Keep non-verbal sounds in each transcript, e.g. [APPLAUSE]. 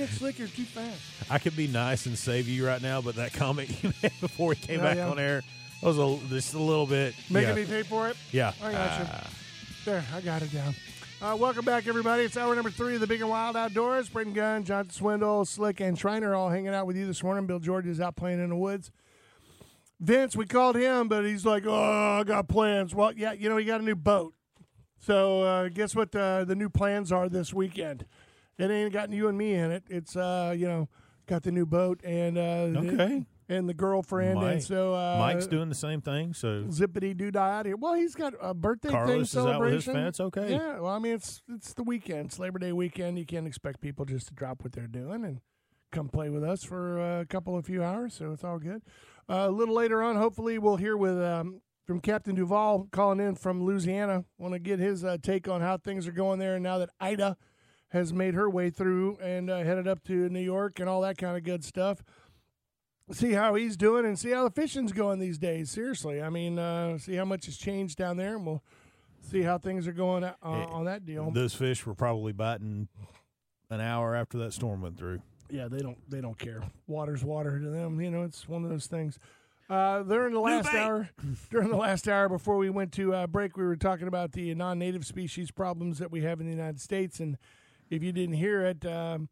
It, Slick, you're too fast. I could be nice and save you right now, but that comment you made before we came Yeah, back yeah. on air that was a, just a little bit. Making yeah. me pay for it? Yeah. I got you. Ah. There, I got it down. Uh, welcome back, everybody. It's hour number three of the Big and Wild Outdoors. Braden Gunn, John Swindle, Slick, and Shriner all hanging out with you this morning. Bill George is out playing in the woods. Vince, we called him, but he's like, "Oh, I got plans." Well, yeah, you know, he got a new boat. So, uh, guess what uh, the new plans are this weekend? It ain't got you and me in it. It's uh, you know, got the new boat and uh, Okay. and the girlfriend, Mike- and so uh, Mike's doing the same thing, so zippity doo dah out here. Well, he's got a birthday thing Carlos is out with his celebration. fence. Okay. Yeah, well, I mean, it's it's the weekend, it's Labor Day weekend. You can't expect people just to drop what they're doing and come play with us for uh, a couple of few hours. So it's all good. Uh, a little later on, hopefully, we'll hear with um, from Captain Duval calling in from Louisiana. Want to get his uh, take on how things are going there and now that Ida has made her way through and uh, headed up to New York and all that kind of good stuff see how he's doing and see how the fishing's going these days. Seriously, I mean, uh, see how much has changed down there, and we'll see how things are going uh, on that deal. those fish were probably biting an hour after that storm went through. yeah, they don't they don't care. Water's water to them. You know, it's one of those things. Uh, during the last hour, [LAUGHS] during the last hour before we went to uh, break, we were talking about the non-native species problems that we have in the United States, and if you didn't hear it, um,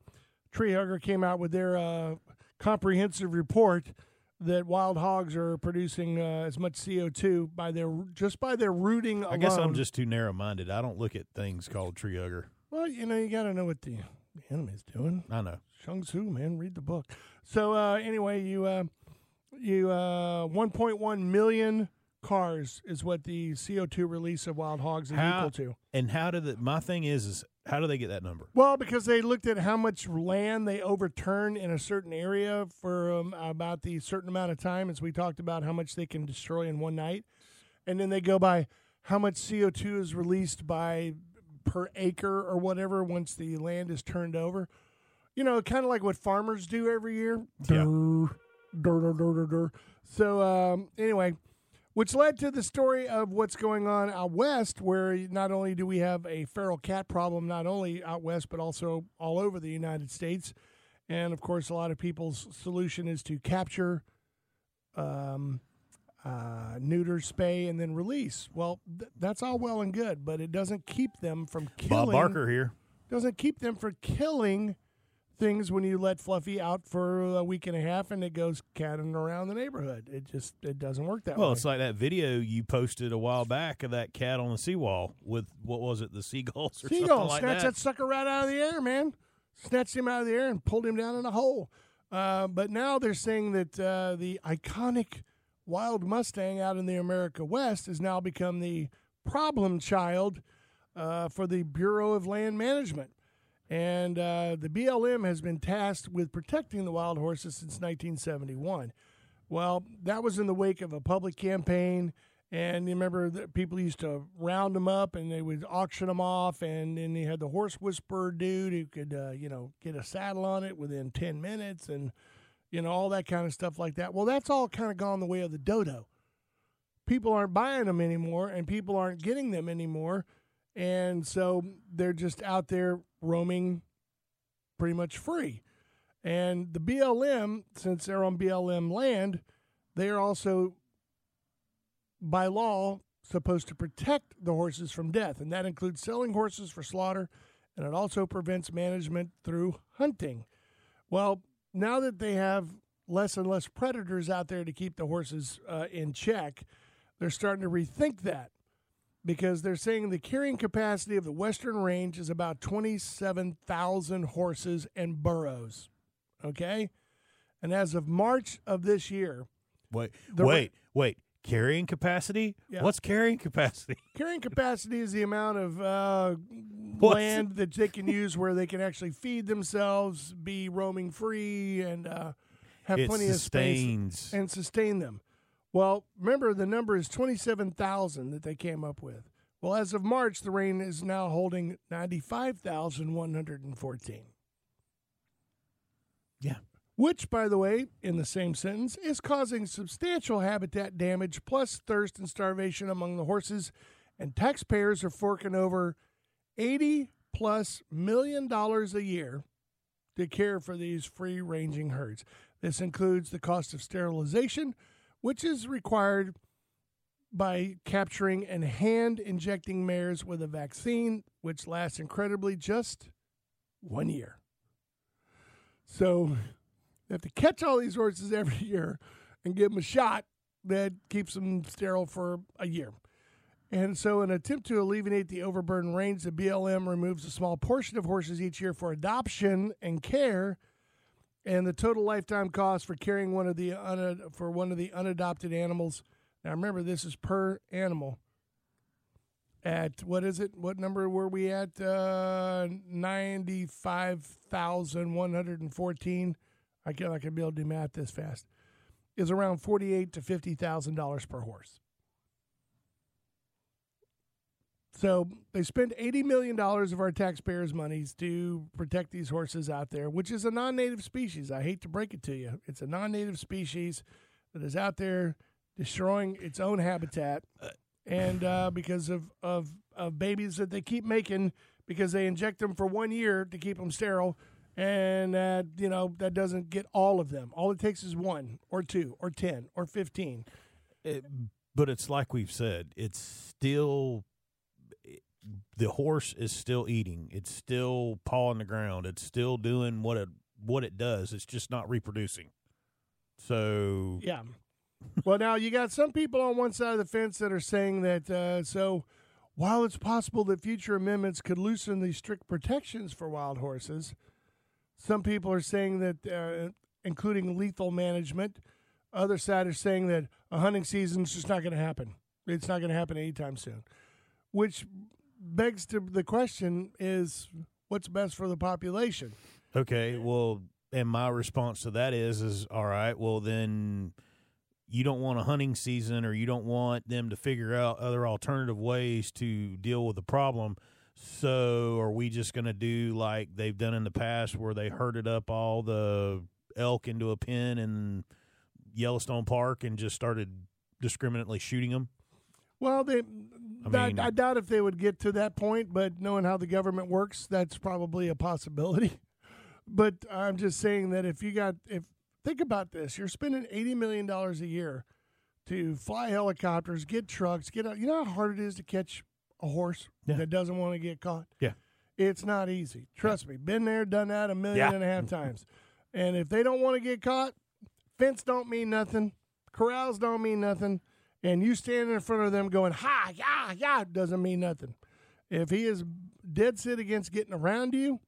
Tree Hugger came out with their uh, comprehensive report that wild hogs are producing uh, as much CO two by their just by their rooting alone. I guess I'm just too narrow minded. I don't look at things called tree hugger. well, you know, you got to know what the, the enemy's doing. I know. Shang Tzu, man, read the book. So uh, anyway, you uh, you uh, 1.1 million cars is what the CO2 release of wild hogs is How- equal to. And how did the my thing is is how do they get that number? Well, because they looked at how much land they overturn in a certain area for um, about the certain amount of time, as we talked about how much they can destroy in one night, and then they go by how much CO two is released by per acre or whatever once the land is turned over. You know, kind of like what farmers do every year. Yeah. Dur, dur, dur, dur, dur, dur. So um, anyway, which led to the story of what's going on out west, where not only do we have a feral cat problem, not only out west, but also all over the United States. And of course, a lot of people's solution is to capture, um, uh, neuter, spay, and then release. Well, th- that's all well and good, but it doesn't keep them from killing. Bob Barker here. doesn't keep them from killing things when you let Fluffy out for a week and a half and it goes catting around the neighborhood. It just it doesn't work that Well, way. it's like that video you posted a while back of that cat on the seawall with what was it, the seagulls or Seagull something like snatched that. that. sucker right out of the air, man. Snatched him out of the air and pulled him down in a hole. Uh, but now they're saying that uh, the iconic wild Mustang out in the America West has now become the problem child uh, for the Bureau of Land Management. And uh, the BLM has been tasked with protecting the wild horses since 1971. Well, that was in the wake of a public campaign. And you remember that people used to round them up and they would auction them off. And then they had the horse whisperer dude who could, uh, you know, get a saddle on it within 10 minutes and, you know, all that kind of stuff like that. Well, that's all kind of gone the way of the dodo. People aren't buying them anymore and people aren't getting them anymore. And so they're just out there roaming pretty much free. And the BLM, since they're on BLM land, they are also, by law, supposed to protect the horses from death. And that includes selling horses for slaughter, and it also prevents management through hunting. Well, now that they have less and less predators out there to keep the horses uh, in check, they're starting to rethink that because they're saying the carrying capacity of the Western Range is about 27,000 horses and burros. Okay? And as of March of this year, Wait, wait, wait. Carrying capacity? Yeah. What's carrying capacity? [LAUGHS] Carrying capacity is the amount of uh, land that they can use where they can actually feed themselves, be roaming free, and uh, have it plenty of space and sustain them. Well, remember the number is 27,000 that they came up with. Well, as of March, the rain is now holding 95,114. Yeah. Which, by the way, in the same sentence, is causing substantial habitat damage plus thirst and starvation among the horses. And taxpayers are forking over 80 plus million dollars a year to care for these free ranging herds. This includes the cost of sterilization, which is required by capturing and hand injecting mares with a vaccine, which lasts incredibly just one year. So they have to catch all these horses every year and give them a shot that keeps them sterile for a year. And so, in an attempt to alleviate the overburdened range, the BLM removes a small portion of horses each year for adoption and care. And the total lifetime cost for carrying one of the un- for one of the unadopted animals. Now, remember, this is per animal. At what is it? What number were we at? Uh, Ninety-five thousand one hundred and fourteen. I can't. I can be able to do math this fast. Is around forty-eight to fifty thousand dollars per horse. So they spend eighty million dollars of our taxpayers' monies to protect these horses out there, which is a non-native species. I hate to break it to you, it's a non-native species that is out there destroying its own habitat, and uh, because of, of of babies that they keep making because they inject them for one year to keep them sterile, and uh, you know that doesn't get all of them. All it takes is one or two or ten or fifteen. It- but it's like we've said, it's still the horse is still eating. It's still pawing the ground. It's still doing what it what it does. It's just not reproducing. So Yeah. well, now you got some people on one side of the fence that are saying that uh, so while it's possible that future amendments could loosen the strict protections for wild horses, some people are saying that, uh, including lethal management, other side are saying that a hunting season's just not going to happen. It's not going to happen anytime soon, which begs to the question is what's best for the population? Okay, well, and my response to that is is all right, well then you don't want a hunting season or you don't want them to figure out other alternative ways to deal with the problem. So are we just going to do like they've done in the past where they herded up all the elk into a pen in Yellowstone Park and just started discriminately shooting them? Well, they. I I, mean- I doubt if they would get to that point, but knowing how the government works, that's probably a possibility. [LAUGHS] But I'm just saying that if you got, if think about this, you're spending eighty million dollars a year to fly helicopters, get trucks, get out. You know how hard it is to catch a horse Yeah. that doesn't want to get caught. Yeah. It's not easy. Trust me. Been there, done that a million Yeah. and a half [LAUGHS] times. And if they don't want to get caught, fence don't mean nothing. Corrals don't mean nothing. And you standing in front of them going, ha, yeah, yeah, doesn't mean nothing. If he is dead set against getting around you,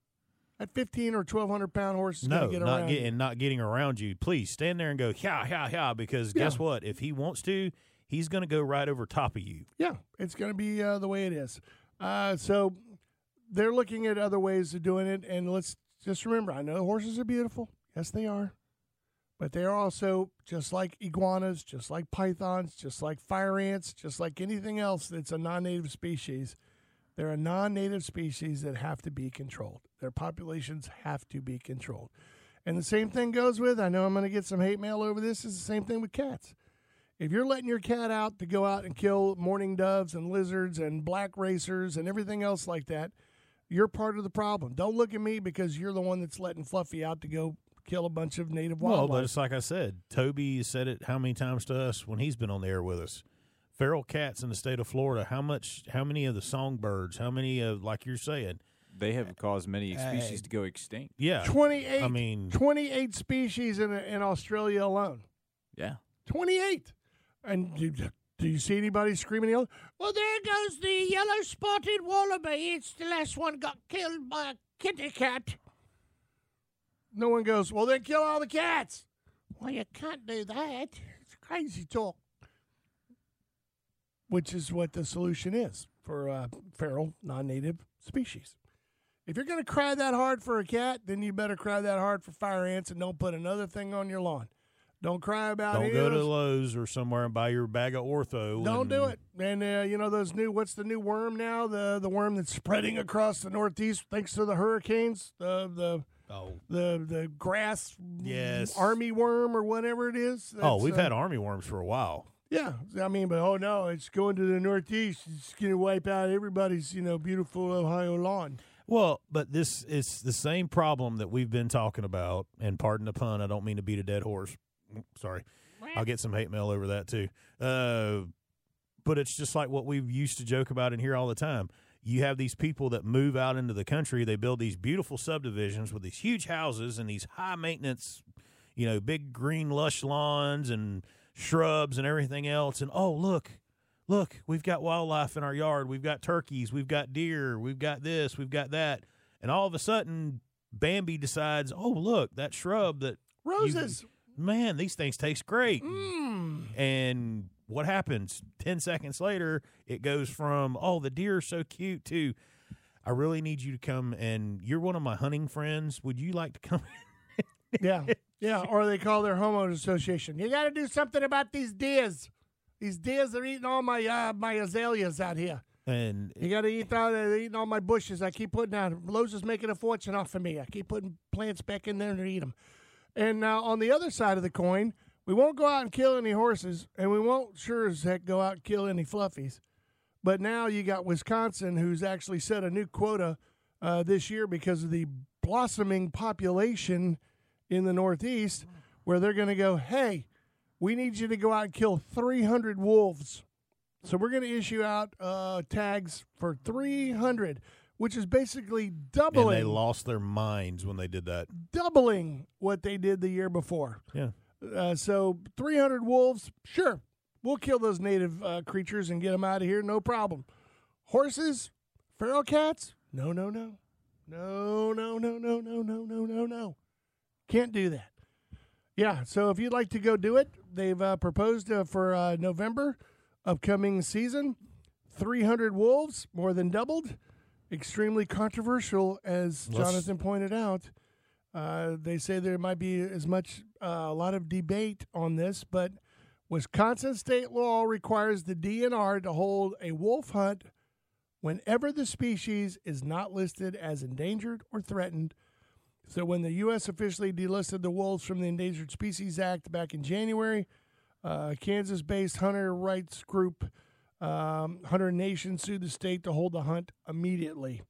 that 15 or 1,200 pound horse is No, going to get not around getting you. not getting around you. Please stand there and go, yeah, yeah, yeah, because guess what? If he wants to, he's going to go right over top of you. Yeah, it's going to be uh, the way it is. Uh, so they're looking at other ways of doing it. And let's just remember I know horses are beautiful. Yes, they are. But they are also just like iguanas, just like pythons, just like fire ants, just like anything else that's a non native species. They're a non native species that have to be controlled. Their populations have to be controlled. And the same thing goes with, I know I'm going to get some hate mail over this, is the same thing with cats. If you're letting your cat out to go out and kill mourning doves and lizards and black racers and everything else like that, you're part of the problem. Don't look at me because you're the one that's letting Fluffy out to go kill a bunch of native wildlife. Well, wildlife. but it's like I said, Toby said it how many times to us when he's been on the air with us. Feral cats in the state of Florida. How much? How many of the songbirds? How many of like you're saying? They have caused many Uh, species to go extinct. Yeah, 28, I mean, 28 species in, in Australia alone. Yeah. 28. And do, do you see anybody screaming, yelling, well, there goes the yellow spotted wallaby. It's the last one got killed by a kitty cat. No one goes, well, then kill all the cats. Well, you can't do that. It's crazy talk. which is what the solution is for uh, feral non-native species. If you're going to cry that hard for a cat, then you better cry that hard for fire ants and don't put another thing on your lawn. Don't cry about it. Don't go to Lowe's or somewhere and buy your bag of ortho. Don't and- do it. And uh, you know those new what's the new worm now? The the worm that's spreading across the Northeast thanks to the hurricanes. The the Oh, the the grass Yes. army worm or whatever it is. oh, we've uh, had army worms for a while. yeah. I mean, but oh no, it's going to the Northeast. It's going to wipe out everybody's you know beautiful Ohio lawn. Well, but this is the same problem that we've been talking about. And pardon the pun, I don't mean to beat a dead horse. Sorry, I'll get some hate mail over that too. Uh, but it's just like what we used to joke about in here all the time. You have these people that move out into the country. They build these beautiful subdivisions with these huge houses and these high maintenance, you know, big green lush lawns and shrubs and everything else. And oh, look, look, we've got wildlife in our yard. We've got turkeys. We've got deer. We've got this. We've got that. And all of a sudden, Bambi decides, oh, look, that shrub that Roses. man, these things taste great. Mm. And what happens? 10 seconds later, it goes from, oh, the deer are so cute to, I really need you to come and you're one of my hunting friends. Would you like to come? [LAUGHS] Yeah, yeah. Or they call their homeowners association. You got to do something about these deers. These deers are eating all my uh, my azaleas out here. And You got to eat all. They're eating all my bushes. I keep putting out. Lowe's is making a fortune off of me. I keep putting plants back in there and eat them. And now on the other side of the coin, we won't go out and kill any horses, and we won't sure as heck go out and kill any fluffies. But now you got Wisconsin, who's actually set a new quota uh, this year because of the blossoming population in the Northeast, where they're going to go, hey, we need you to go out and kill 300 wolves. So we're going to issue out uh, tags for 300, which is basically and doubling they lost their minds when they did that. doubling what they did the year before. Yeah. Uh, so 300 wolves, sure, we'll kill those native uh, creatures and get them out of here, no problem. Horses, feral cats, no, no, no, no, no, no, no, no, no, no, no, no, can't do that. Yeah, so if you'd like to go do it, they've uh, proposed uh, for uh, November upcoming season 300 wolves, more than doubled. Extremely controversial, as Let's- Jonathan pointed out. Uh, they say there might be as much uh, a lot of debate on this, but Wisconsin state law requires the DNR to hold a wolf hunt whenever the species is not listed as endangered or threatened. So when the U.S. officially delisted the wolves from the Endangered Species Act back in January, uh, Kansas-based hunter rights group um, Hunter Nation sued the state to hold the hunt immediately.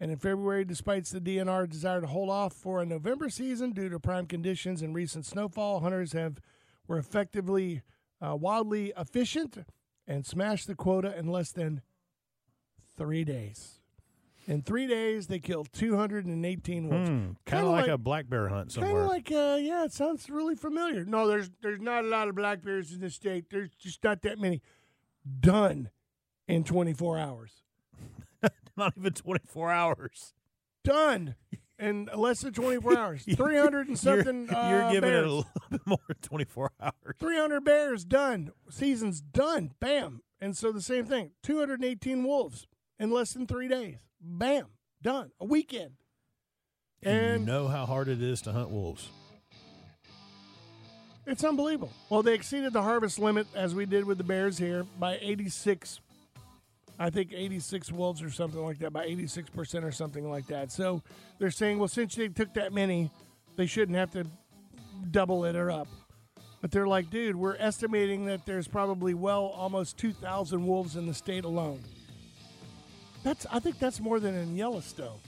And in February, despite the DNR desire to hold off for a November season due to prime conditions and recent snowfall, hunters have were effectively uh, wildly efficient and smashed the quota in less than three days. In three days, they killed 218 wolves. Hmm, kind Kinda like, like- a black bear hunt Kind somewhere. of like, uh, yeah, it sounds really familiar. No, there's there's not a lot of black bears in the state. There's just not that many. Done in 24 hours. [LAUGHS] Not even 24 hours. Done in less than 24 [LAUGHS] hours. 300 and something. [LAUGHS] You're, uh, you're giving bears. it a little bit more than 24 hours. 300 bears done. Season's done. Bam. And so the same thing. 218 wolves in less than three days. Bam. Done. A weekend. And, And you know how hard it is to hunt wolves. it's unbelievable. Well, they exceeded the harvest limit as we did with the bears here by 86. I think 86 wolves or something like that, by 86% or something like that. So they're saying, well, since they took that many, they shouldn't have to double it or up. But they're like, dude, we're estimating that there's probably well almost 2,000 wolves in the state alone. That's I think that's more than in Yellowstone.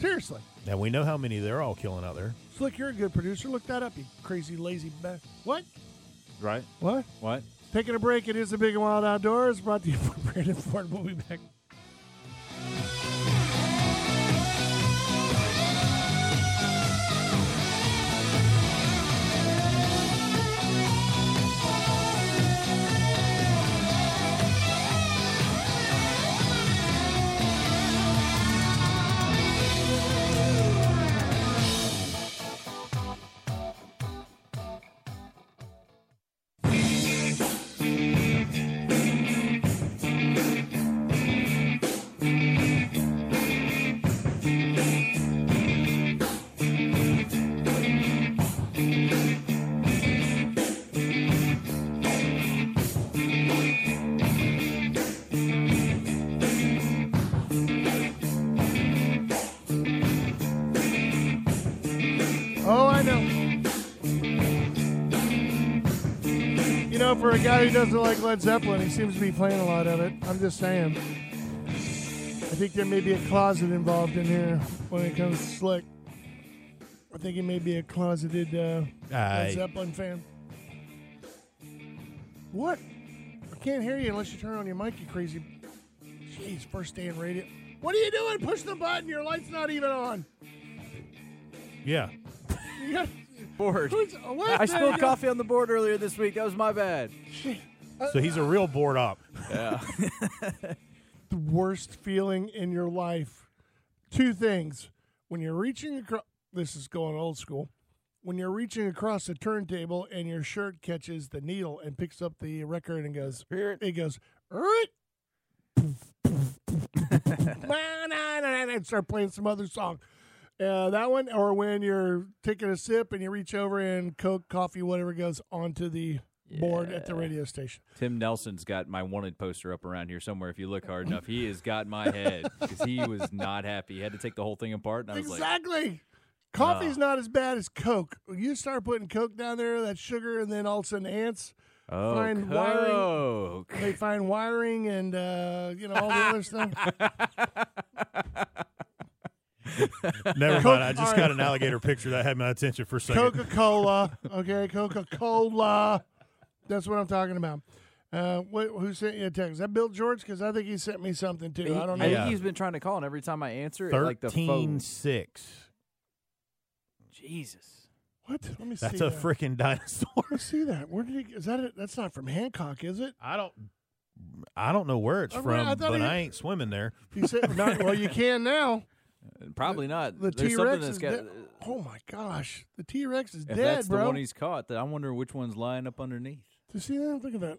Seriously. And we know how many they're all killing out there. Slick, you're a good producer. Look that up, you crazy lazy ba- What? Right? What? What? Taking a break. It is the Big and Wild Outdoors. Brought to you by [LAUGHS] Brandon Ford. We'll be back. For a guy who doesn't like Led Zeppelin, he seems to be playing a lot of it. I'm just saying. I think there may be a closet involved in here when it comes to Slick. I think he may be a closeted uh, Led Zeppelin fan. What? I can't hear you unless you turn on your mic, you crazy. Jeez, first day in radio. What are you doing? Push the button. Your light's not even on. Yeah. [LAUGHS] You got, Board. Uh, what? I spilled you coffee on the board earlier this week. That was my bad. Uh, so he's a real board up. Yeah. [LAUGHS] the worst feeling in your life. Two things. When you're reaching across, this is going old school. When you're reaching across the turntable and your shirt catches the needle and picks up the record and goes, it goes, "Alright." [LAUGHS] and start playing some other song. Uh, that one, or when you're taking a sip and you reach over and Coke, coffee, whatever goes onto the board at the radio station. Tim Nelson's got my wanted poster up around here somewhere. If you look hard enough, he has got my head because he was not happy. He had to take the whole thing apart, and I was like, Exactly. Coffee's not as bad as Coke. When You start putting Coke down there, that sugar, and then all of a sudden ants, "Oh, find wiring. They find wiring and, uh, you know, all the other stuff. [LAUGHS] [LAUGHS] Never mind. I just got an alligator picture that had my attention for a second. Coca Cola. [LAUGHS] Okay, Coca Cola. That's what I'm talking about. Uh, wait, who sent you a text? Is that Bill George? Because I think he sent me something too. He- I don't know. I think he's been trying to call, and every time I answer, it, like the phone. six. Jesus. What? Let me That's see. That's a that. freaking [LAUGHS] dinosaur. Let me see that. Where did he? Is that it? That's not from Hancock, is it? I don't. I don't know where it's I from, I but he- I ain't swimming there. He said, not, "Well, you can now." Uh, probably not. The T Rex is got. dead. Uh, oh my gosh, the T Rex is If dead, that's bro. the one he's caught, That I wonder which one's lying up underneath. Do you see that? Look at that.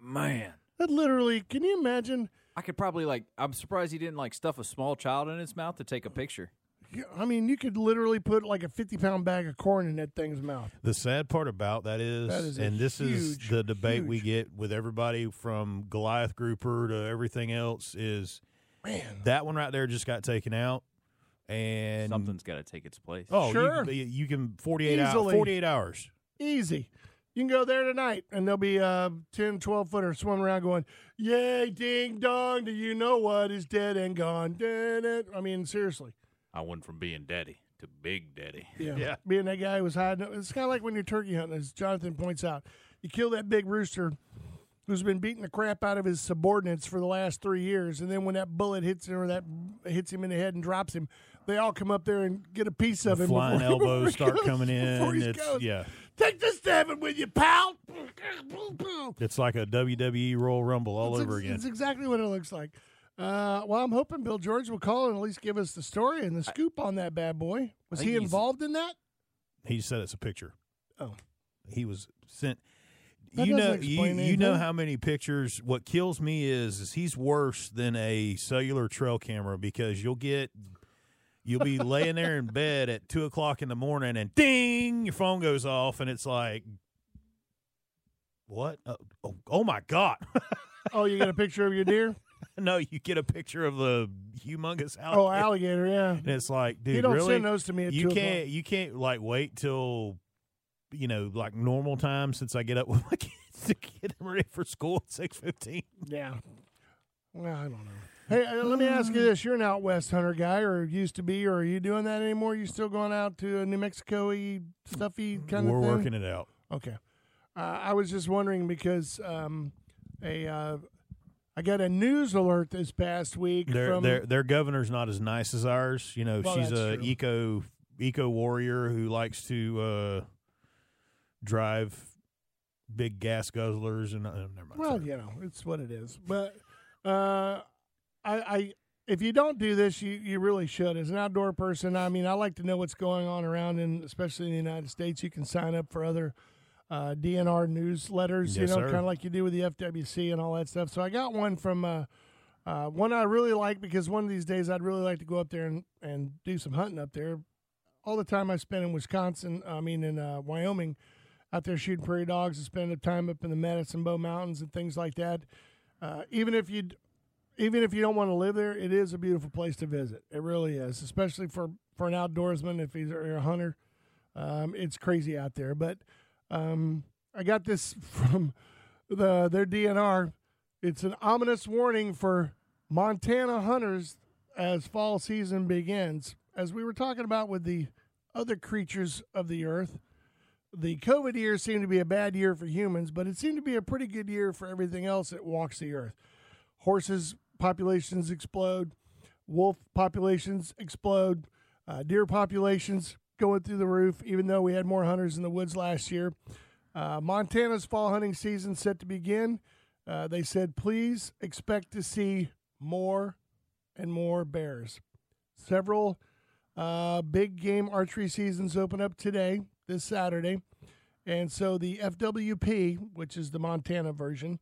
Man, That literally. Can you imagine? I could probably like. I'm surprised he didn't like stuff a small child in his mouth to take a picture. Yeah, I mean, you could literally put like a fifty-pound bag of corn in that thing's mouth. The sad part about that is, That is and this is the debate we get with everybody from Goliath Grouper to everything else, is Man, that one right there just got taken out, and Something's got to take its place. Oh, Sure. you, you can forty eight hours. Easily. Forty eight hours. easy. You can go there tonight, and there'll be a 10, 12 footer swimming around going, "Yay, ding dong! Do you know what is dead and gone?" Dun-dun. I mean, seriously. I went from being daddy to big daddy. Yeah. [LAUGHS] Yeah. Being that guy who was hiding. It's kind of like when you're turkey hunting, as Jonathan points out. You kill that big rooster who's been beating the crap out of his subordinates for the last three years, and then when that bullet hits him or that hits him in the head and drops him, they all come up there and get a piece of him. Flying before- [LAUGHS] before elbows he start goes- coming in. he It's goes. yeah. Take the stabbing with you, pal. It's like a WWE Royal Rumble all It's over ex- again. It's exactly what it looks like. Uh, well, I'm hoping Bill George will call and at least give us the story and the scoop on that bad boy. Was he involved in that? He said it's a picture. Oh. He was sent. That you know, you, you know how many pictures. What kills me is, is he's worse than a cellular trail camera because you'll get, you'll be laying there in bed at two o'clock in the morning and ding, your phone goes off and it's like, what? Oh, oh, oh my god! [LAUGHS] Oh, you get a picture of your deer? [LAUGHS] no, you get a picture of the humongous oh, alligator. Oh, alligator, yeah. and it's like, dude, you don't really? send those to me at you two can't you can't like wait till you know like normal time since I get up [LAUGHS] with my kids to get them ready for school at six fifteen. Yeah. Well, I don't know. Hey, uh, let me ask you this: You're an out west hunter guy, or used to be, or are you doing that anymore? You still going out to a New Mexico-y, stuffy kind We're of thing? working it out. Okay. Uh, I was just wondering because um, a uh, I got a news alert this past week Their from their their governor's not as nice as ours. You know, Well, she's a true. eco eco warrior who likes to uh, drive big gas guzzlers and uh, never mind. Well, sorry. you know, it's what it is. But uh, I, I, if you don't do this, you, you really should. As an outdoor person, I mean, I like to know what's going on around, in, especially in the United States. You can sign up for other uh, DNR newsletters, you know, kind of like you do with the FWC and all that stuff. So I got one from uh, uh, one I really like because one of these days I'd really like to go up there and, and do some hunting up there. All the time I spent in Wisconsin, I mean in uh, Wyoming, out there shooting prairie dogs and spending time up in the Medicine Bow Mountains and things like that. Uh, even if you, even if you don't want to live there, it is a beautiful place to visit. It really is, especially for for an outdoorsman if he's a hunter. Um, it's crazy out there, but um, I got this [LAUGHS] from the their DNR. It's an ominous warning for Montana hunters as fall season begins. As we were talking about with the other creatures of the earth, the COVID year seemed to be a bad year for humans, but it seemed to be a pretty good year for everything else that walks the earth. Horses populations explode, wolf populations explode, uh, deer populations going through the roof, even though we had more hunters in the woods last year. Uh, Montana's fall hunting season set to begin. Uh, they said, please expect to see more and more bears. Several uh, big game archery seasons open up today, this Saturday. And so the FWP, which is the Montana version,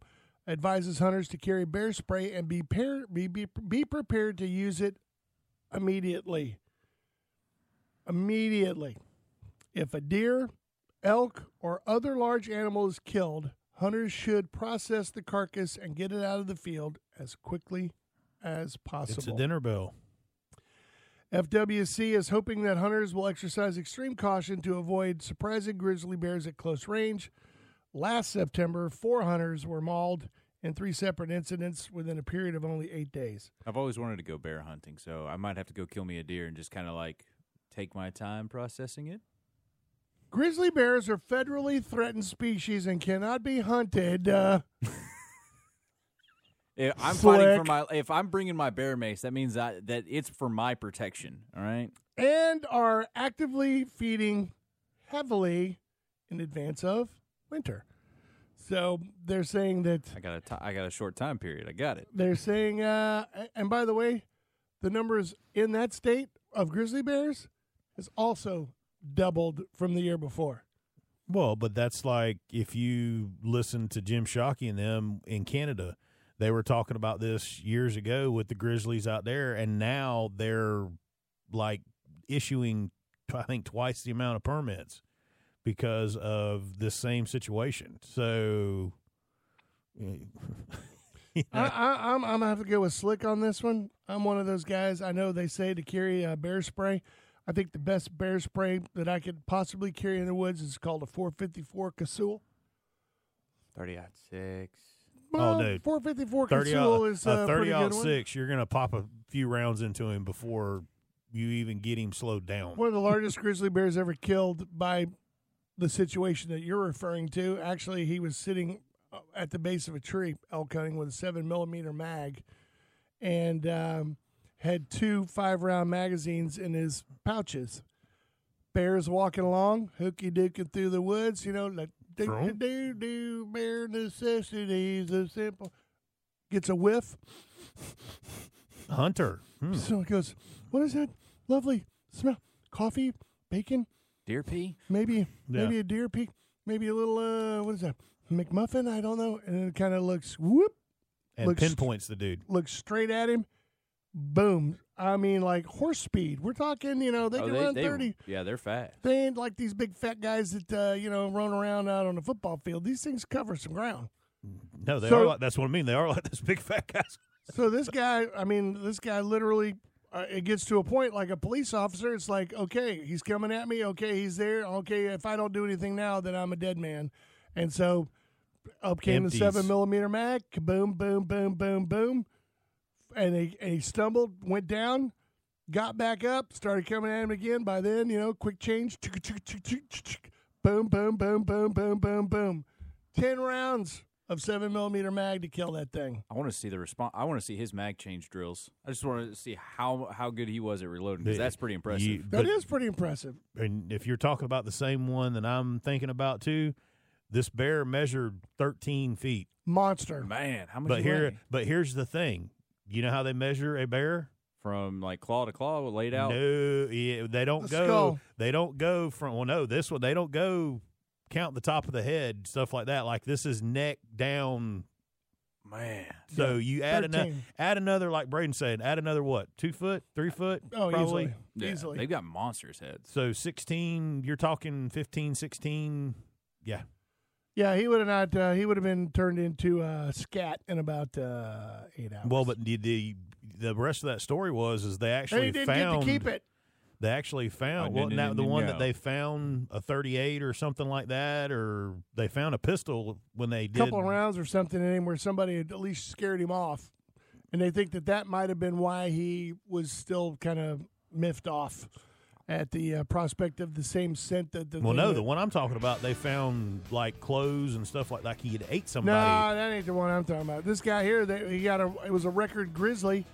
advises hunters to carry bear spray and be, par- be, be, be prepared to use it immediately. Immediately. If a deer, elk, or other large animal is killed, hunters should process the carcass and get it out of the field as quickly as possible. It's a dinner bell. FWC is hoping that hunters will exercise extreme caution to avoid surprising grizzly bears at close range. Last September, four hunters were mauled in three separate incidents within a period of only eight days. I've always wanted to go bear hunting, so I might have to go kill me a deer and just kind of like take my time processing it. Grizzly bears are federally threatened species and cannot be hunted. Uh, [LAUGHS] If I'm fighting for my, if I'm bringing my bear mace, that means that that it's for my protection. All right. and are actively feeding heavily in advance of winter. So they're saying that I got a got a short time period. I got it. they're saying, uh, and by the way, the numbers in that state of grizzly bears has also doubled from the year before. Well, but that's like if you listen to Jim Shockey and them in Canada, they were talking about this years ago with the Grizzlies out there, and now they're like issuing, I think, twice the amount of permits because of this same situation. So, [LAUGHS] you know, I, I, I'm I'm gonna have to go with slick on this one. I'm one of those guys. I know they say to carry a bear spray. I think the best bear spray that I could possibly carry in the woods is called a 454 Casull. Thirty out six. Well, dude. 454 thirty Casull out, is uh, a a thirty pretty out good one. six, you're gonna pop a few rounds into him before you even get him slowed down. One of the largest [LAUGHS] grizzly bears ever killed by the situation that you're referring to. Actually, he was sitting uh, at the base of a tree elk hunting with a seven millimeter mag, and um, had two five round magazines in his pouches. Bears walking along, hooky dooking through the woods, you know, like do do do bare necessities of simple. Gets a whiff, Hunter, hmm. so he goes, "What is that lovely smell? Coffee, bacon, Deer pee. maybe Yeah. maybe a deer peak, maybe a little uh, what is that McMuffin? I don't know." And it kind of looks whoop, and looks- pinpoints the dude. looks straight at him, boom. I mean, like horse speed. We're talking, you know, they oh, can they, run they, thirty. Yeah, they're fast. They ain't like these big fat guys that uh, you know run around out on the football field. These things cover some ground. No, they So- are like that's what I mean. They are like this big fat guys. So this guy, I mean, this guy literally, uh, it gets to a point like a police officer. It's like, okay, he's coming at me. Okay, he's there. Okay, if I don't do anything now, then I'm a dead man. And so up came Empties. the seven millimeter mag. Boom, boom, boom, boom, boom. And he, and he stumbled, went down, got back up, started coming at him again. By then, you know, quick change. Boom, boom, boom, boom, boom, boom, boom. Ten rounds of seven millimeter mag to kill that thing. I want to see the response. I want to see his mag change drills. I just want to see how how good he was at reloading because that's pretty impressive. You- That but- is pretty impressive. and if you're talking about the same one that I'm thinking about too, this bear measured 13 feet. Monster. Man, how much? But here, weigh? but here's the thing. You know how they measure a bear? from like claw to claw, laid out. No, yeah, they don't The go. skull. They don't go from. Well, no, this one they don't go count the top of the head, stuff like that. Like this is neck down. Man, So you add another, 13. add another, like Braden said, add another what? Two foot, three foot, Oh, probably. easily. yeah, Easily. they've got monsters heads. So 16, you're talking 15, 16. Yeah. Yeah, he would have not. Uh, he would have been turned into a scat in about uh, eight hours. Well, but the, the the rest of that story was is they and actually he didn't found get to keep it. They actually found well, now the one that they found a 38 or something like that, or they found a pistol when they did A couple of rounds or something in him where somebody had at least scared him off, and they think that that might have been why he was still kind of miffed off at the uh, prospect of the same scent that the Well, no, that- the one I'm talking about, they found like clothes and stuff like like he had ate somebody. No, that ain't the one I'm talking about. This guy here, they, he got a. It was a record grizzly,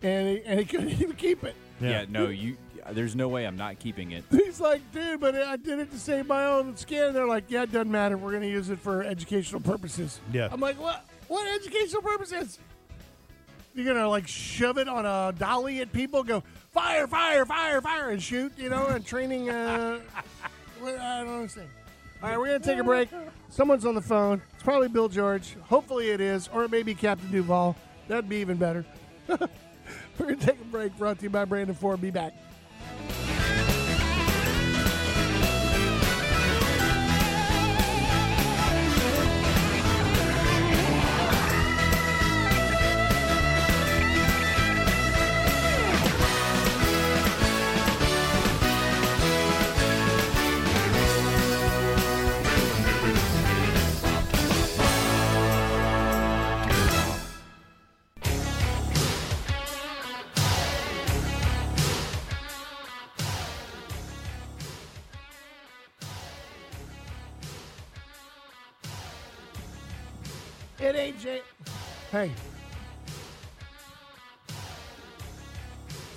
and he, and he couldn't [LAUGHS] even keep it. Yeah, no, you. There's no way I'm not keeping it. He's like, dude, but I did it to save my own skin. They're like, yeah, it doesn't matter. We're going to use it for educational purposes. Yeah. I'm like, what? What educational purposes? You're gonna like shove it on a dolly at people, go fire, fire, fire, fire, and shoot, you know, and training. Uh, [LAUGHS] I don't understand. All right, we're gonna take a break. [LAUGHS] Someone's on the phone. It's probably Bill George. Hopefully it is, or it may be Captain Duval. That'd be even better. [LAUGHS] we're gonna take a break. Brought to you by Brandon Ford. Be back. Hey,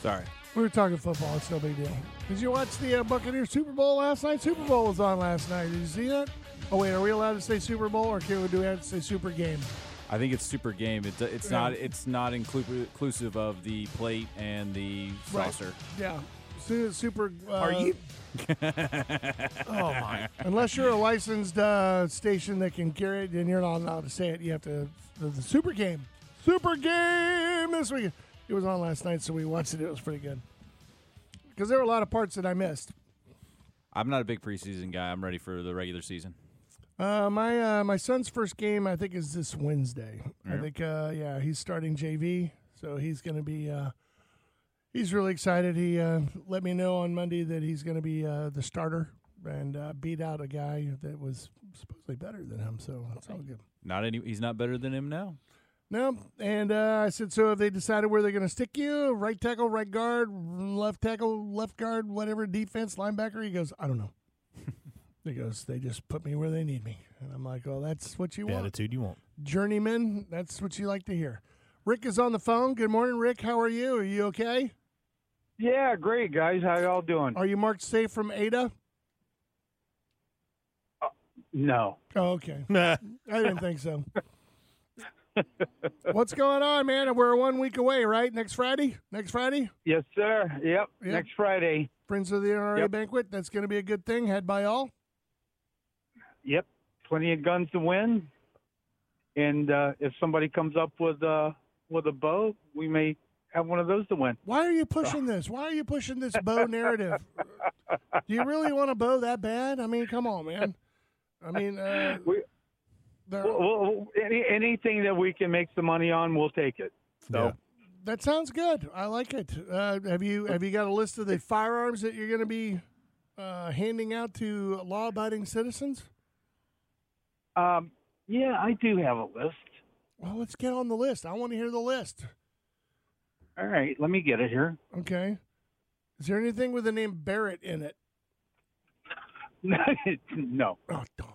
Sorry. we were talking football. It's no big deal. Did you watch the uh, Buccaneers Super Bowl last night? Super Bowl was on last night. Did you see that? Oh wait, are we allowed to say Super Bowl, or can we do we have to say Super Game? I think it's super game. It's it's Yeah. not it's not inclu- inclusive of the plate and the Right. saucer. Yeah, Su- Super. Uh, Are you? [LAUGHS] oh my! Unless you're a licensed uh, station that can carry it, then you're not allowed to say it. You have to the, the Super Game. Super Game this week. It was on last night, so we watched it. It was pretty good. Because there were a lot of parts that I missed. I'm not a big preseason guy. I'm ready for the regular season. Uh, my uh, my son's first game, I think, is this Wednesday. I think, uh, yeah, he's starting JV, so he's going to be. He's really excited. He uh, let me know on Monday that he's going to be uh, the starter and uh, beat out a guy that was supposedly better than him. So that's all good. Not any. He's not better than him now. No, and uh, I said, so have they decided where they're going to stick you? Right tackle, right guard, left tackle, left guard, whatever, defense, linebacker? He goes, I don't know. [LAUGHS] he goes, they just put me where they need me. And I'm like, oh, that's what you The want. attitude you want. Journeyman, that's what you like to hear. Rick is on the phone. Good morning, Rick. How are you? Are you okay? Yeah, great guys. How y'all doing? Are you marked safe from Ada? No. Oh, okay. [LAUGHS] I didn't think so. [LAUGHS] What's going on, man? We're one week away, right? Next Friday? Next Friday? Yes, sir. Yep. Yep. Next Friday. Friends of the NRA Yep. banquet. That's going to be a good thing. Had by all. Yep. Plenty of guns to win. And uh, if somebody comes up with uh, with a bow, we may have one of those to win. Why are you pushing this? Why are you pushing this bow [LAUGHS] narrative? Do you really want a bow that bad? I mean, come on, man. I mean, uh, We, well, well, any, anything that we can make some money on, we'll take it. So that sounds good. I like it. Uh, have you have you got a list of the firearms that you're going to be uh, handing out to law-abiding citizens? um, yeah, I do have a list. Well, let's get on the list. I want to hear the list. All right, let me get it here. Okay. Is there anything with the name Barrett in it? [LAUGHS] no. Oh, dog.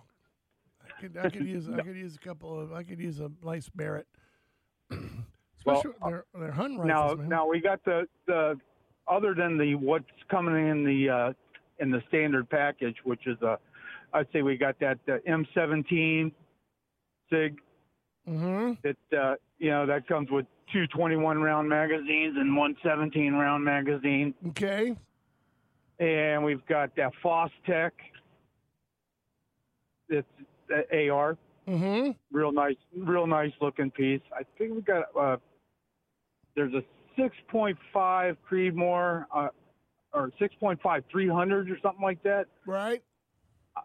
I could, I could use I [LAUGHS] could use a couple of I could use a nice Barrett. [CLEARS THROAT] Especially Well, they're they're hunting Now, man. now we got the the other than the what's coming in the uh, in the standard package, which is a, I'd say we got that uh, M17 Sig mm-hmm. that uh, you know that comes with two 21 round magazines and one 17 round magazine, Okay. and we've got that Foss Tech. It's uh, AR, Mm-hmm. real nice, real nice looking piece. I think we've got uh, there's a 6.5 Creedmoor uh, or 6.5 300 or something like that. Right.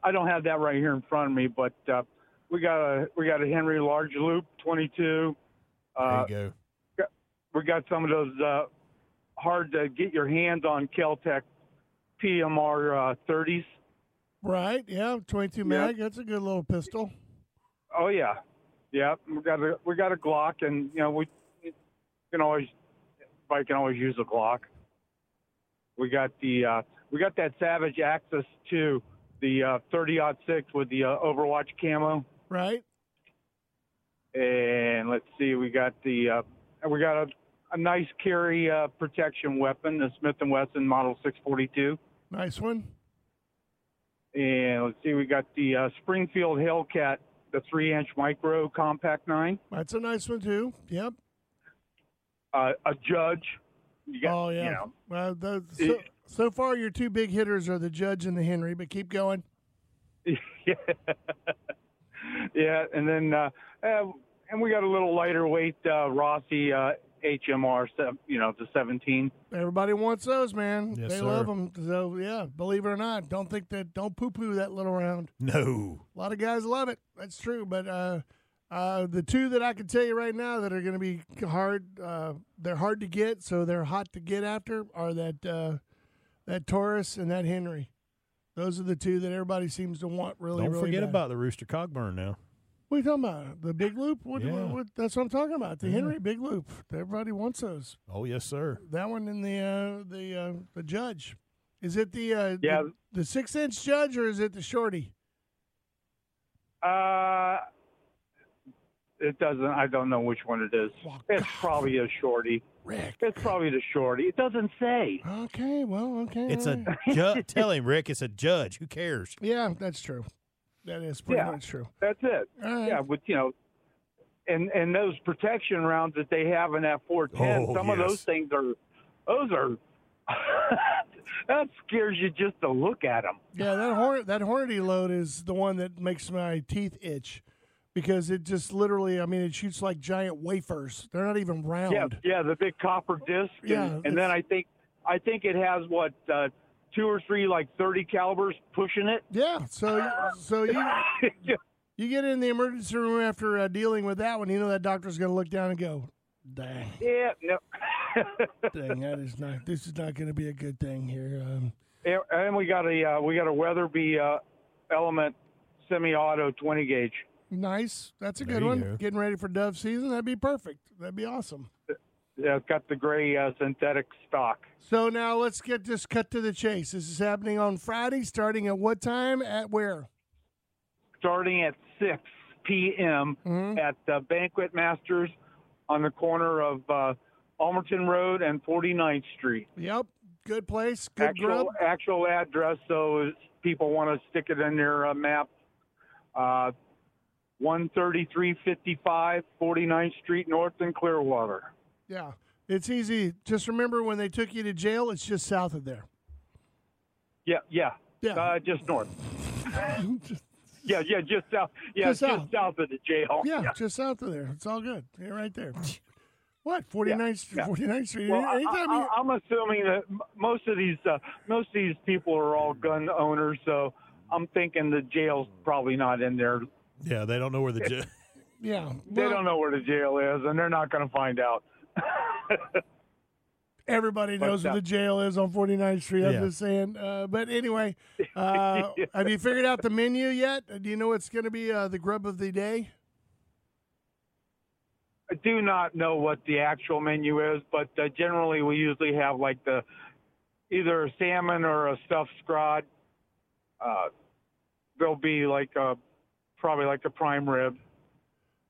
I don't have that right here in front of me, but uh, we got a we got a Henry Large Loop 22. There Uh, you go. We got some of those uh, hard to get your hands on Keltec PMR uh, 30s. Right. Yeah. 22 mag. That's a good little pistol. Oh yeah, yeah. We got a we got a Glock, and you know we can always I can always use a Glock. We got the uh, we got that Savage Axis too, the uh, 30 six with the uh, Overwatch camo. Right. And let's see, we got the uh, we got a, a nice carry uh, protection weapon, the Smith and Wesson Model 642. Nice one. And let's see, we got the uh, Springfield Hellcat, the three inch micro compact nine. That's a nice one too. Yep. Uh, a Judge. You got, oh yeah. You know, well, the, so, so far your two big hitters are the Judge and the Henry, but keep going. yeah. [LAUGHS] yeah, and then uh, uh, and we got a little lighter weight uh, Rossi uh, HMR, you know, the 17. Everybody wants those, man. Yes, they sir. love them. So yeah, believe it or not, don't think that don't poo poo that little round. No. A lot of guys love it. That's true, but uh, uh, the two that I can tell you right now that are going to be hard, uh, they're hard to get, so they're hot to get after, are that uh, that Taurus and that Henry. Those are the two that everybody seems to want really. Don't really forget bad. about the Rooster Cogburn now. What are you talking about? The big loop? What, Yeah. what, what- that's what I'm talking about. The Yeah. Henry big loop. Everybody wants those. Oh yes, sir. That one in the uh, the uh, the judge. Is it the uh, Yeah. the, the six inch judge or is it the shorty? Uh, it doesn't. I don't know which one it is. Well, It's probably a shorty. Rick. It's probably the shorty. It doesn't say. Okay, well, okay. It's all a ju- [LAUGHS] tell him, Rick. It's a judge. Who cares? yeah, that's true. That is pretty Yeah. much true. That's it. All right. Yeah, but you know, and and those protection rounds that they have in that 410, Oh, some of those things are, those are. [LAUGHS] that scares you just to look at them. Yeah, that hornet that hornety load is the one that makes my teeth itch because it just literally. I mean, it shoots like giant wafers. They're not even round. Yeah, yeah, the big copper disc. And, Yeah, and then I think I think it has what uh, two or three like 30 calibers pushing it. Yeah, so so you [LAUGHS] you get in the emergency room after uh, dealing with that one, you know that doctor's going to look down and go, "Dang, yeah, no. [LAUGHS] dang, that is not. This is not going to be a good thing here." Um, And- and we got a uh, we got a Weatherby uh, Element semi-auto 20 gauge. nice, that's a There good one. go. Getting ready for dove season, that'd be perfect. That'd be awesome. Yeah, it's got the gray uh, synthetic stock. So now let's get this cut to the chase. This is happening on Friday, starting at what time? At where? starting at 6 p.m. Mhm. at uh, Banquet Masters on the corner of uh, Ulmerton Road and 49th Street. Yep, good place, good actual grub. actual address, so people want to stick it in their uh, map. Uh, 13355 49th Street North in Clearwater. Yeah, it's easy. Just remember when they took you to jail, it's just south of there. Yeah, yeah. Yeah. Uh, just north. Just- [LAUGHS] Yeah, yeah, just south. Yeah, Just just, south. south of the jail. yeah, just south of there. It's all good. You're right there. [LAUGHS] What 49th, yeah. 49th Street? Well, I, Anytime you, am assuming that most of these uh, most of these people are all gun owners, so I'm thinking the jail's probably not in there. Yeah, they don't know where the [LAUGHS] judge. yeah, They don't know where the jail is, and they're not going to find out. Everybody knows But, where uh, the jail is on 49th Street. I'm Yeah. just saying. Uh, but anyway, [LAUGHS] uh, have you figured out the menu yet? Do you know what's going to be uh, the grub of the day? I do not know what the actual menu is, but uh, generally we usually have like the either a salmon or a stuffed scrod. Uh, there'll be like a probably like a prime rib.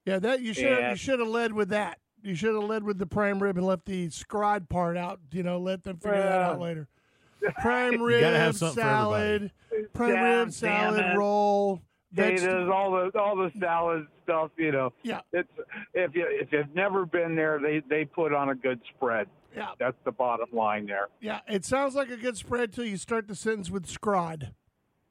Yeah, that you should you should have led with that. You should have led with the prime rib and left the scrod part out. You know, let them figure that out later. [LAUGHS] Prime rib, salad, prime Jam, rib, salad, roll, Potatoes, vegetables. all the all the salad stuff. You know, Yeah, it's if you if you've never been there, they they put on a good spread. yeah, That's the bottom line there. yeah. It sounds like a good spread till you start the sentence with scrod.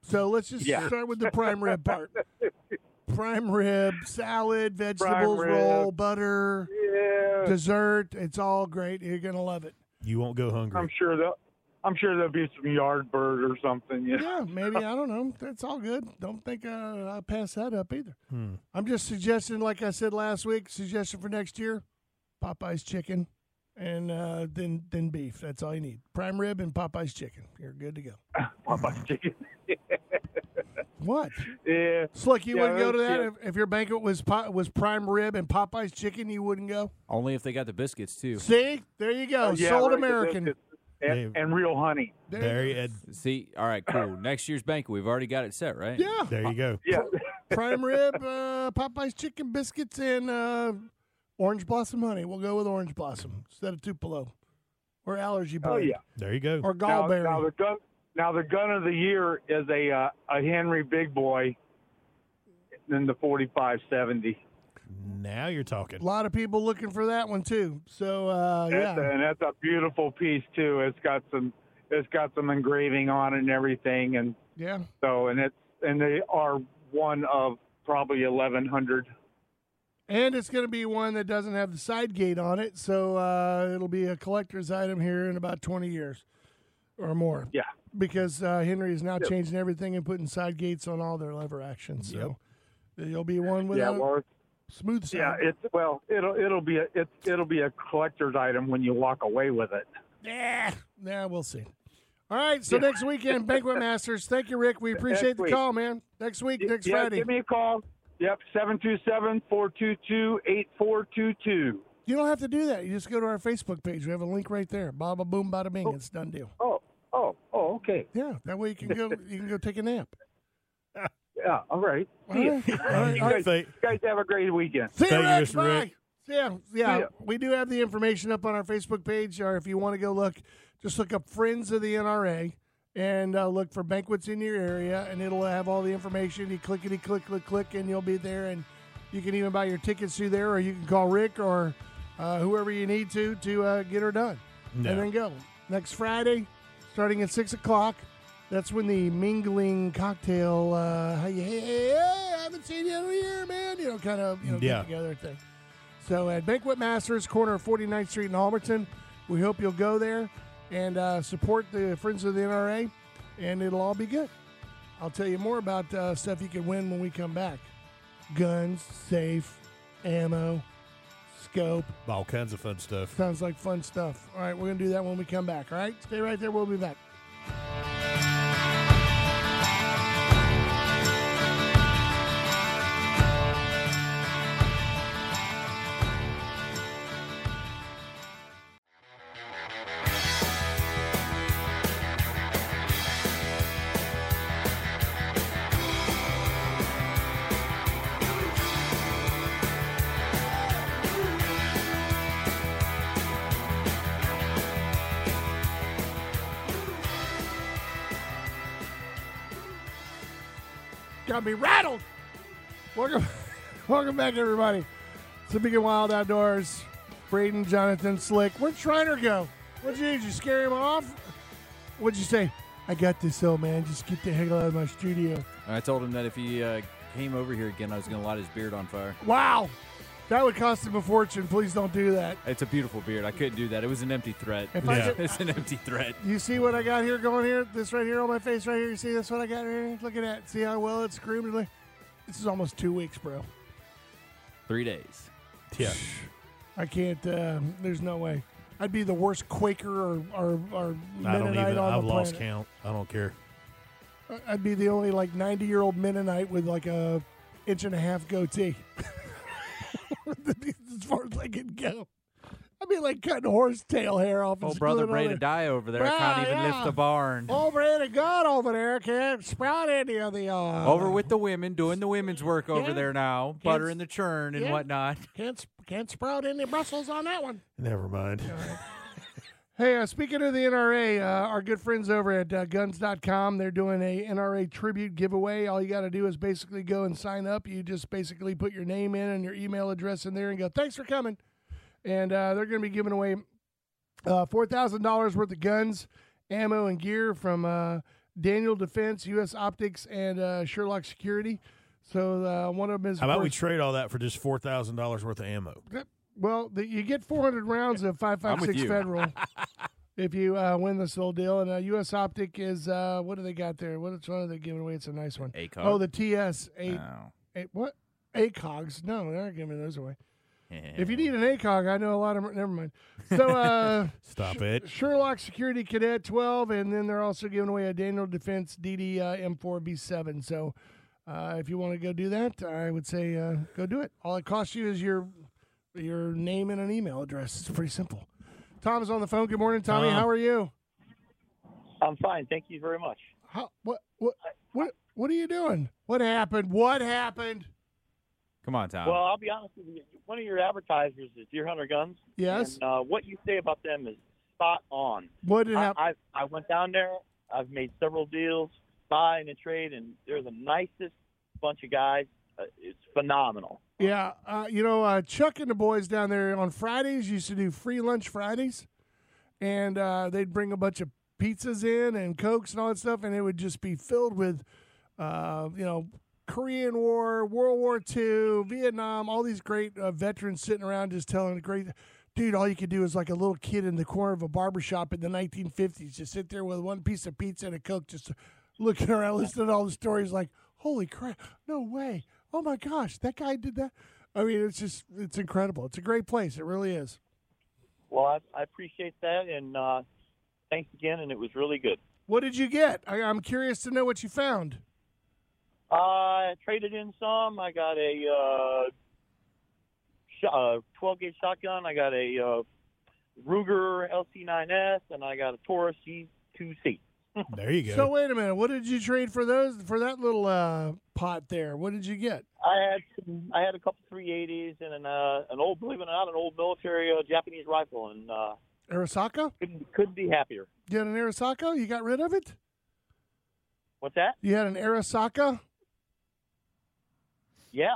So let's just Yeah. start with the prime rib part. [LAUGHS] Prime rib, salad, vegetables, rib. roll, butter, Yeah, dessert. It's all great. You're gonna love it. You won't go hungry. I'm sure that I'm sure there'll be some yard bird or something. You know? Yeah, maybe [LAUGHS] I don't know. That's all good. Don't think uh, I'll pass that up either. Hmm. I'm just suggesting, like I said last week, suggestion for next year: Popeye's chicken. and uh, then then beef. That's all you need. Prime rib and Popeye's chicken. You're good to go. [LAUGHS] Popeye's chicken. What? yeah. Slick, you Yeah, wouldn't go to that yeah. if, if your banquet was po- was prime rib and Popeye's chicken. You wouldn't go. Only if they got the biscuits too. See, there you go. Oh, yeah, Sold right, American. And, and real honey. There, There, you go. See, all right, cool. [COUGHS] Next year's banquet, we've already got it set, right? Yeah, there you go. [LAUGHS] Yeah. prime rib, uh, Popeye's chicken biscuits, and uh, orange blossom honey. We'll go with orange blossom instead of Tupelo or allergy oh yeah. There you go. or Now, gallberry. now the gun. Now the gun of the year is a uh, a Henry Big Boy. In the forty five seventy. Now you're talking. a lot of people looking for that one too. So uh, That's yeah, a, and that's a beautiful piece too. It's got some it's got some engraving on it and everything, and yeah. so and it's and they are one of probably eleven hundred. And it's going to be one that doesn't have the side gate on it, so uh, it'll be a collector's item here in about 20 years or more. Yeah. Because uh, Henry is now Yep. changing everything and putting side gates on all their lever actions. So Yep. you'll be one Yeah, without well, smooth side. yeah, it's well, it'll it'll be a it's it'll be a collector's item when you walk away with it. Yeah, yeah, we'll see. All right, so next weekend, Banquet Masters. Thank you, Rick. We appreciate the week. call, man. Next week, next yeah, Friday. give me a call. Yep, 727-422-8422. You don't have to do that. You just go to our Facebook page. We have a link right there. Baba boom, bada bing. It's done deal. Oh, oh, oh, okay. Yeah, that way you can go. You can go take a nap. [LAUGHS] Yeah, all right. All See ya. right, all right, You guys, you guys have a great weekend. See you, Thank you, Rick. Mr. Bye. Rick. Yeah, yeah. See. We do have the information up on our Facebook page, or if you want to go look, just look up Friends of the NRA and uh, look for banquets in your area, and it'll have all the information. You clickety click, click, click, and you'll be there. And you can even buy your tickets through there, or you can call Rick or uh, whoever you need to to uh, get her done, No. and then go next Friday, starting at six o'clock. That's when the mingling cocktail, uh, hey, hey, hey, hey, I haven't seen you in a year, man. You know, kind of, you know, Yeah. get together thing. So at Banquet Masters, corner of 49th Street in Ulmerton, we hope you'll go there and uh, support the Friends of the NRA, and it'll all be good. I'll tell you more about uh, stuff you can win when we come back guns, safe, ammo, scope. All kinds of fun stuff. Sounds like fun stuff. All right, we're going to do that when we come back. All right, stay right there. We'll be back. Got me rattled. Welcome, [LAUGHS] welcome back, everybody. It's the Big and Wild Outdoors. Braden, Jonathan, Slick. Where'd Shriner go? What'd you do? Did you scare him off? What'd you say? I got this, old man. Just get the hell out of my studio. I told him that if he uh, came over here again, I was going to light his beard on fire. Wow. That would cost him a fortune. Please don't do that. It's a beautiful beard. I couldn't do that. It was an empty threat. If I [LAUGHS] Yeah. could- it's an empty threat. You see what I got here going here? This right here on my face right here. You see this what I got here? Look at that. See how well it's groomed? This is almost two weeks, bro. Three days. Yeah. [SIGHS] I can't. Uh, there's no way. I'd be the worst Quaker or or, or I don't Mennonite even. on I've the lost planet. count. I don't care. I'd be the only like 90 year old Mennonite with like a inch and a half goatee. [LAUGHS] [LAUGHS] as far as I can go. I mean, like cutting horsetail hair off. and Oh, brother screwing Bray to die over there. I can't even yeah. lift the barn. Over in the God over there can't sprout any of the uh, Over with the women, doing the women's work over Yeah. there now, buttering the churn and Yeah. whatnot. can't can't sprout any Brussels on that one. Never mind. Hey, uh, speaking of the NRA, uh, our good friends over at uh, guns.com, they're doing a NRA tribute giveaway. All you got to do is basically go and sign up. You just basically put your name in and your email address in there and go, thanks for coming. And uh, they're going to be giving away uh, $4,000 worth of guns, ammo, and gear from uh, Daniel Defense, U.S. Optics, and uh, Sherlock Security. So uh, one of them is. How about we trade all that for just four thousand dollars worth of ammo? Well, the, you get 400 rounds of I'm 556 you. Federal [LAUGHS] if you uh, win this whole deal. And uh, U.S. Optic is, uh, what do they got there? What one are they giving away? It's a nice one. ACOG. Oh, the TS 8. Oh. eight what? ACOGs. No, they're not giving those away. If you need an ACOG, I know a lot of. Never mind. So, uh, [LAUGHS] Stop it. Sherlock Security Cadet 12, and then they're also giving away a Daniel Defense DD uh, M4V7. So, uh, if you want to go do that, I would say uh, go do it. All it costs you is your your name and an email address. It's pretty simple. Tom is on the phone. Good morning, Tommy. Tom. How are you? I'm fine. Thank you very much. How, what what what what are you doing? What happened? What happened? Come on, Tom. Well, I'll be honest with you. One of your advertisers is Deer Hunter Guns. Yes. And, uh, what you say about them is spot on. What did I, happen? I I went down there. I've made several deals, buy and a trade, and they're the nicest bunch of guys. Uh, it's phenomenal. Yeah, uh, you know, uh, Chuck and the boys down there on Fridays used to do free lunch Fridays, and uh, they'd bring a bunch of pizzas in and cokes and all that stuff, and it would just be filled with, uh, you know, Korean War, World War II, Vietnam, all these great uh, veterans sitting around just telling great. Dude, all you could do is like a little kid in the corner of a barber shop in the 1950s, just sit there with one piece of pizza and a coke, just looking [LAUGHS] around, listening to all the stories, like, holy crap, no way. Oh my gosh, that guy did that. I mean, it's just, it's incredible. It's a great place. It really is. Well, I, I appreciate that, and uh, thanks again. And it was really good. What did you get? I, I'm curious to know what you found. I traded in some. I got a uh, sh- uh, 12 gauge shotgun. I got a uh, Ruger LC9S, and I got a Taurus G2C. There you go. So wait a minute. What did you trade for those for that little uh, pot there? What did you get? I had some, I had a couple 380s and an uh, an old, believe it or not, an old military uh, Japanese rifle, and uh, Arisaka? couldn't couldn't be happier. You had an Arisaka? You got rid of it? What's that? You had an Arisaka Yeah,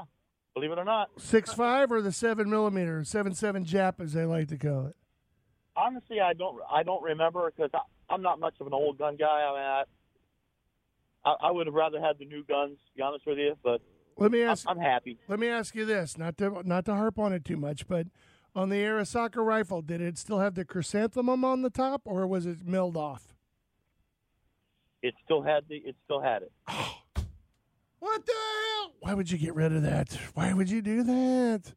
believe it or not. six five or the seven millimeter seven seven Jap as they like to call it. Honestly, I don't I don't remember because I'm not much of an old gun guy. I mean, I, I, I would have rather had the new guns. To be honest with you, but Let me I'm, ask. I'm happy. Let me ask you this, not to not to harp on it too much, but on the Arisaka rifle, did it still have the chrysanthemum on the top, or was it milled off? It still had the it still had it. [GASPS] What the hell? Why would you get rid of that? Why would you do that?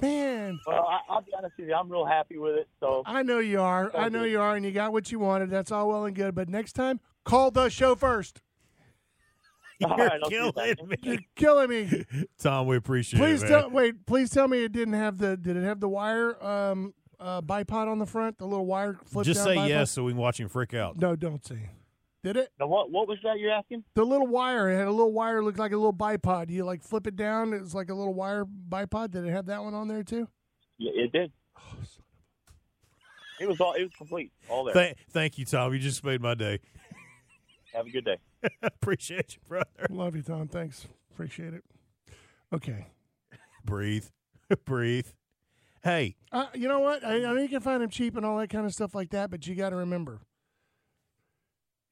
Man, Well, I, I'll be honest with you. I'm real happy with it. So I know you are. I know you are, and you got what you wanted. That's all well and good. But next time, call the show first. [LAUGHS] You're right, I'll do that. killing You're me. killing me. Tom, we appreciate Please it. tell. Wait. Please tell me it didn't have the. Did it have the wire um uh bipod on the front? The little wire flip Just down say bipod? yes so we can watch him freak out. No, don't say. Did it? Now, what what was that you're asking? The little wire. It had a little wire. Looked like a little bipod. You like flip it down. It was like a little wire bipod. Did it have that one on there too? Yeah, it did. It was all it was complete, all there. Th- thank you, Tom. You just made my day. Have a good day. [LAUGHS] appreciate you, brother. Love you, Tom. Thanks. Appreciate it. Okay. Breathe. [LAUGHS] Breathe. Hey, Uh, you know what? I, I know you can find them cheap and all that kind of stuff like that, but you got to remember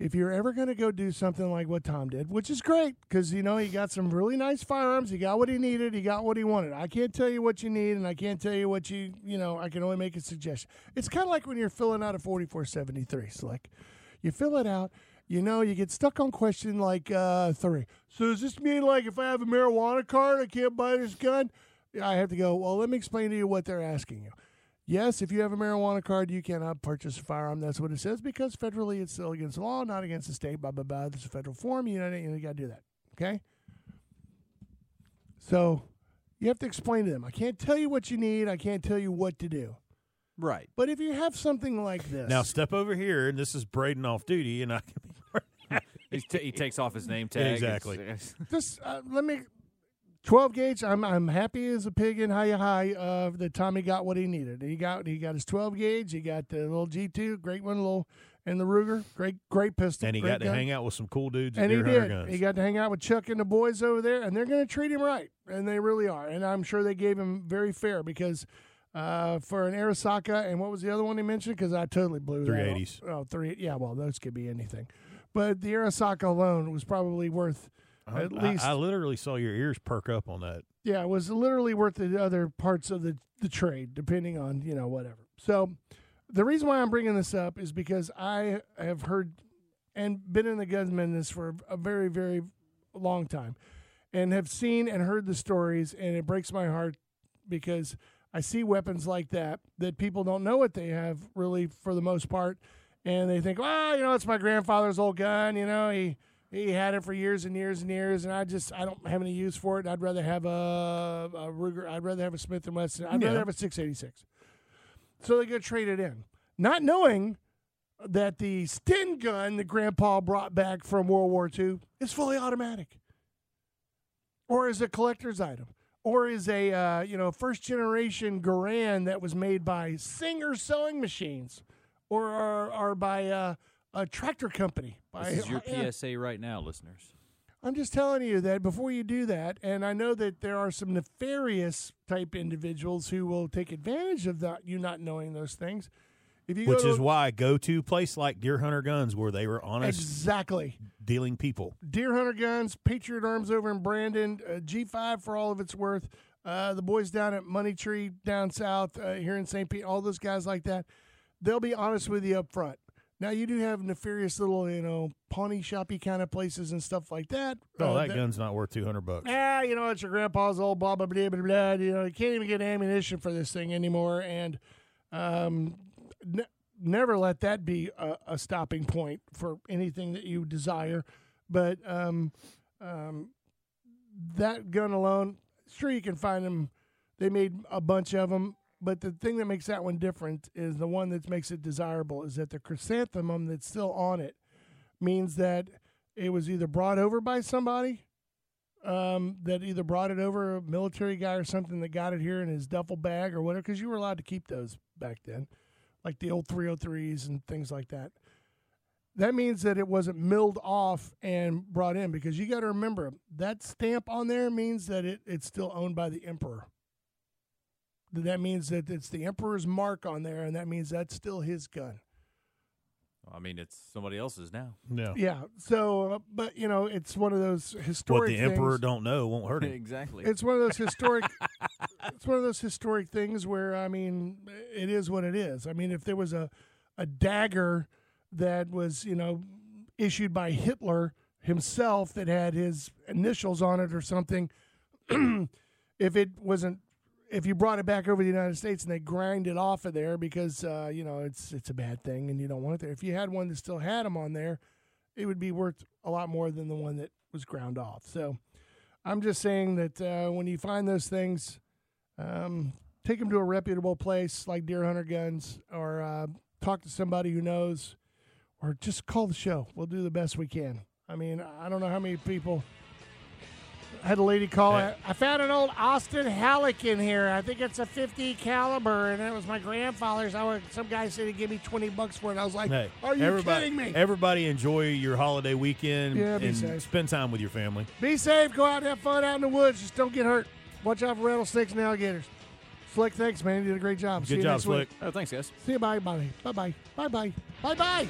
if you're ever going to go do something like what Tom did, which is great because, you know, he got some really nice firearms. He got what he needed. He got what he wanted. I can't tell you what you need and I can't tell you what you, you know, I can only make a suggestion. It's kind of like when you're filling out a 4473. So, like, you fill it out. You know, you get stuck on question like uh, three. So does this mean like if I have a marijuana card, I can't buy this gun? Yeah, I have to go. Well, let me explain to you what they're asking you. Yes, if you have a marijuana card, you cannot purchase a firearm. That's what it says because federally it's still against the law, not against the state. Blah blah blah. This is a federal form. You know, you, got to do that. Okay. So you have to explain to them. I can't tell you what you need. I can't tell you what to do. right. But if you have something like this, now step over here, and this is Braden off duty, and I can be. [LAUGHS] T- he takes off his name tag. Exactly. It's- just uh, let me 12 gauge i'm i'm happy as a pig in high high uh that tommy got what he needed he got he got his 12 gauge he got the little g2 great one little and the ruger great great pistol And he got to gun. hang out with some cool dudes and he did Guns. he got to hang out with chuck and the boys over there and they're going to treat him right and they really are and i'm sure they gave him very fair because uh, for an Arisaka, and what was the other one he mentioned? Because I totally blew that. 380s. Oh, three. Yeah, well, those could be anything, but the Arisaka alone was probably worth I- at I- least I, literally saw your ears perk up on that. yeah, it was literally worth the other parts of the, the trade, depending on, you know, whatever. So the reason why I'm bringing this up is because I have heard and been in the gun business for a very, very long time and have seen and heard the stories, and it breaks my heart because I see weapons like that that people don't know what they have really for the most part, and they think, well, you know, it's my grandfather's old gun. You know, he he had it for years and years and years, and I just I don't have any use for it. I'd rather have a, a Ruger. I'd rather have a Smith and Wesson. I'd Yeah. rather have a 686. So they go trade it in, not knowing that the Sten gun that Grandpa brought back from World War II is fully automatic, or is a collector's item, or is a uh, you know first generation Garand that was made by Singer sewing machines, or or, or by uh, a tractor company. By, This is your. [LAUGHS] PSA right now, listeners. I'm just telling you that before you do that, and I know that there are some nefarious type individuals who will take advantage of that you not knowing those things. If you go Which to is why I go to a place like Deer Hunter Guns where they were honest exactly dealing people. Deer Hunter Guns, Patriot Arms over in Brandon, uh, G5 for all of its worth. Uh, the boys down at Money Tree down south uh, here in St. Pete, all those guys like that, they'll be honest with you up front. Now you do have nefarious little, you know, pawnee shoppy kind of places and stuff like that. Oh, uh, that gun's not worth two hundred bucks. ah, you know, it's your grandpa's old blah blah blah blah blah. You know, you can't even get ammunition for this thing anymore, and um, ne- never let that be a, a stopping point for anything that you desire. But um, um, that gun alone, sure you can find them. They made a bunch of them, but the thing that makes that one different is the one that makes it desirable is that the chrysanthemum that's still on it means that it was either brought over by somebody um, that either brought it over a military guy or something that got it here in his duffel bag or whatever, because you were allowed to keep those back then, like the old 303s and things like that. That means that it wasn't milled off and brought in because you got to remember that stamp on there means that it, it's still owned by the emperor. That means that it's the emperor's mark on there, and that means that's still his gun. I mean, it's somebody else's now. No. Yeah. So, uh, but you know, it's one of those historic. What the emperor things. don't know won't hurt him. [LAUGHS] exactly. it's one of those historic [LAUGHS] it's one of those historic things where i mean it is what it is i mean if there was a a dagger that was you know issued by hitler himself that had his initials on it or something [CLEARS THROAT] if it wasn't if you brought it back over to the United States and they grind it off of there because uh, you know it's it's a bad thing and you don't want it there. If you had one that still had them on there, it would be worth a lot more than the one that was ground off. So, I'm just saying that uh, when you find those things, um, take them to a reputable place like Deer Hunter Guns, or uh, talk to somebody who knows, or just call the show. We'll do the best we can. I mean, I don't know how many people. I had a lady call. Hey. I found an old Austin Halleck in here. I think it's a 50 caliber, and it was my grandfather's. I was, some guy said he'd give me 20 bucks for it. I was like, Hey, "Are you everybody, kidding me?" Everybody enjoy your holiday weekend Yeah, be and safe. spend time with your family. Be safe. Go out and have fun out in the woods. Just don't get hurt. Watch out for rattlesnakes and alligators. Slick, thanks, man. You did a great job. See Good you job, next week. Oh, thanks, guys. See you. Bye, bye. Bye. Bye. Bye. Bye. Bye. Bye.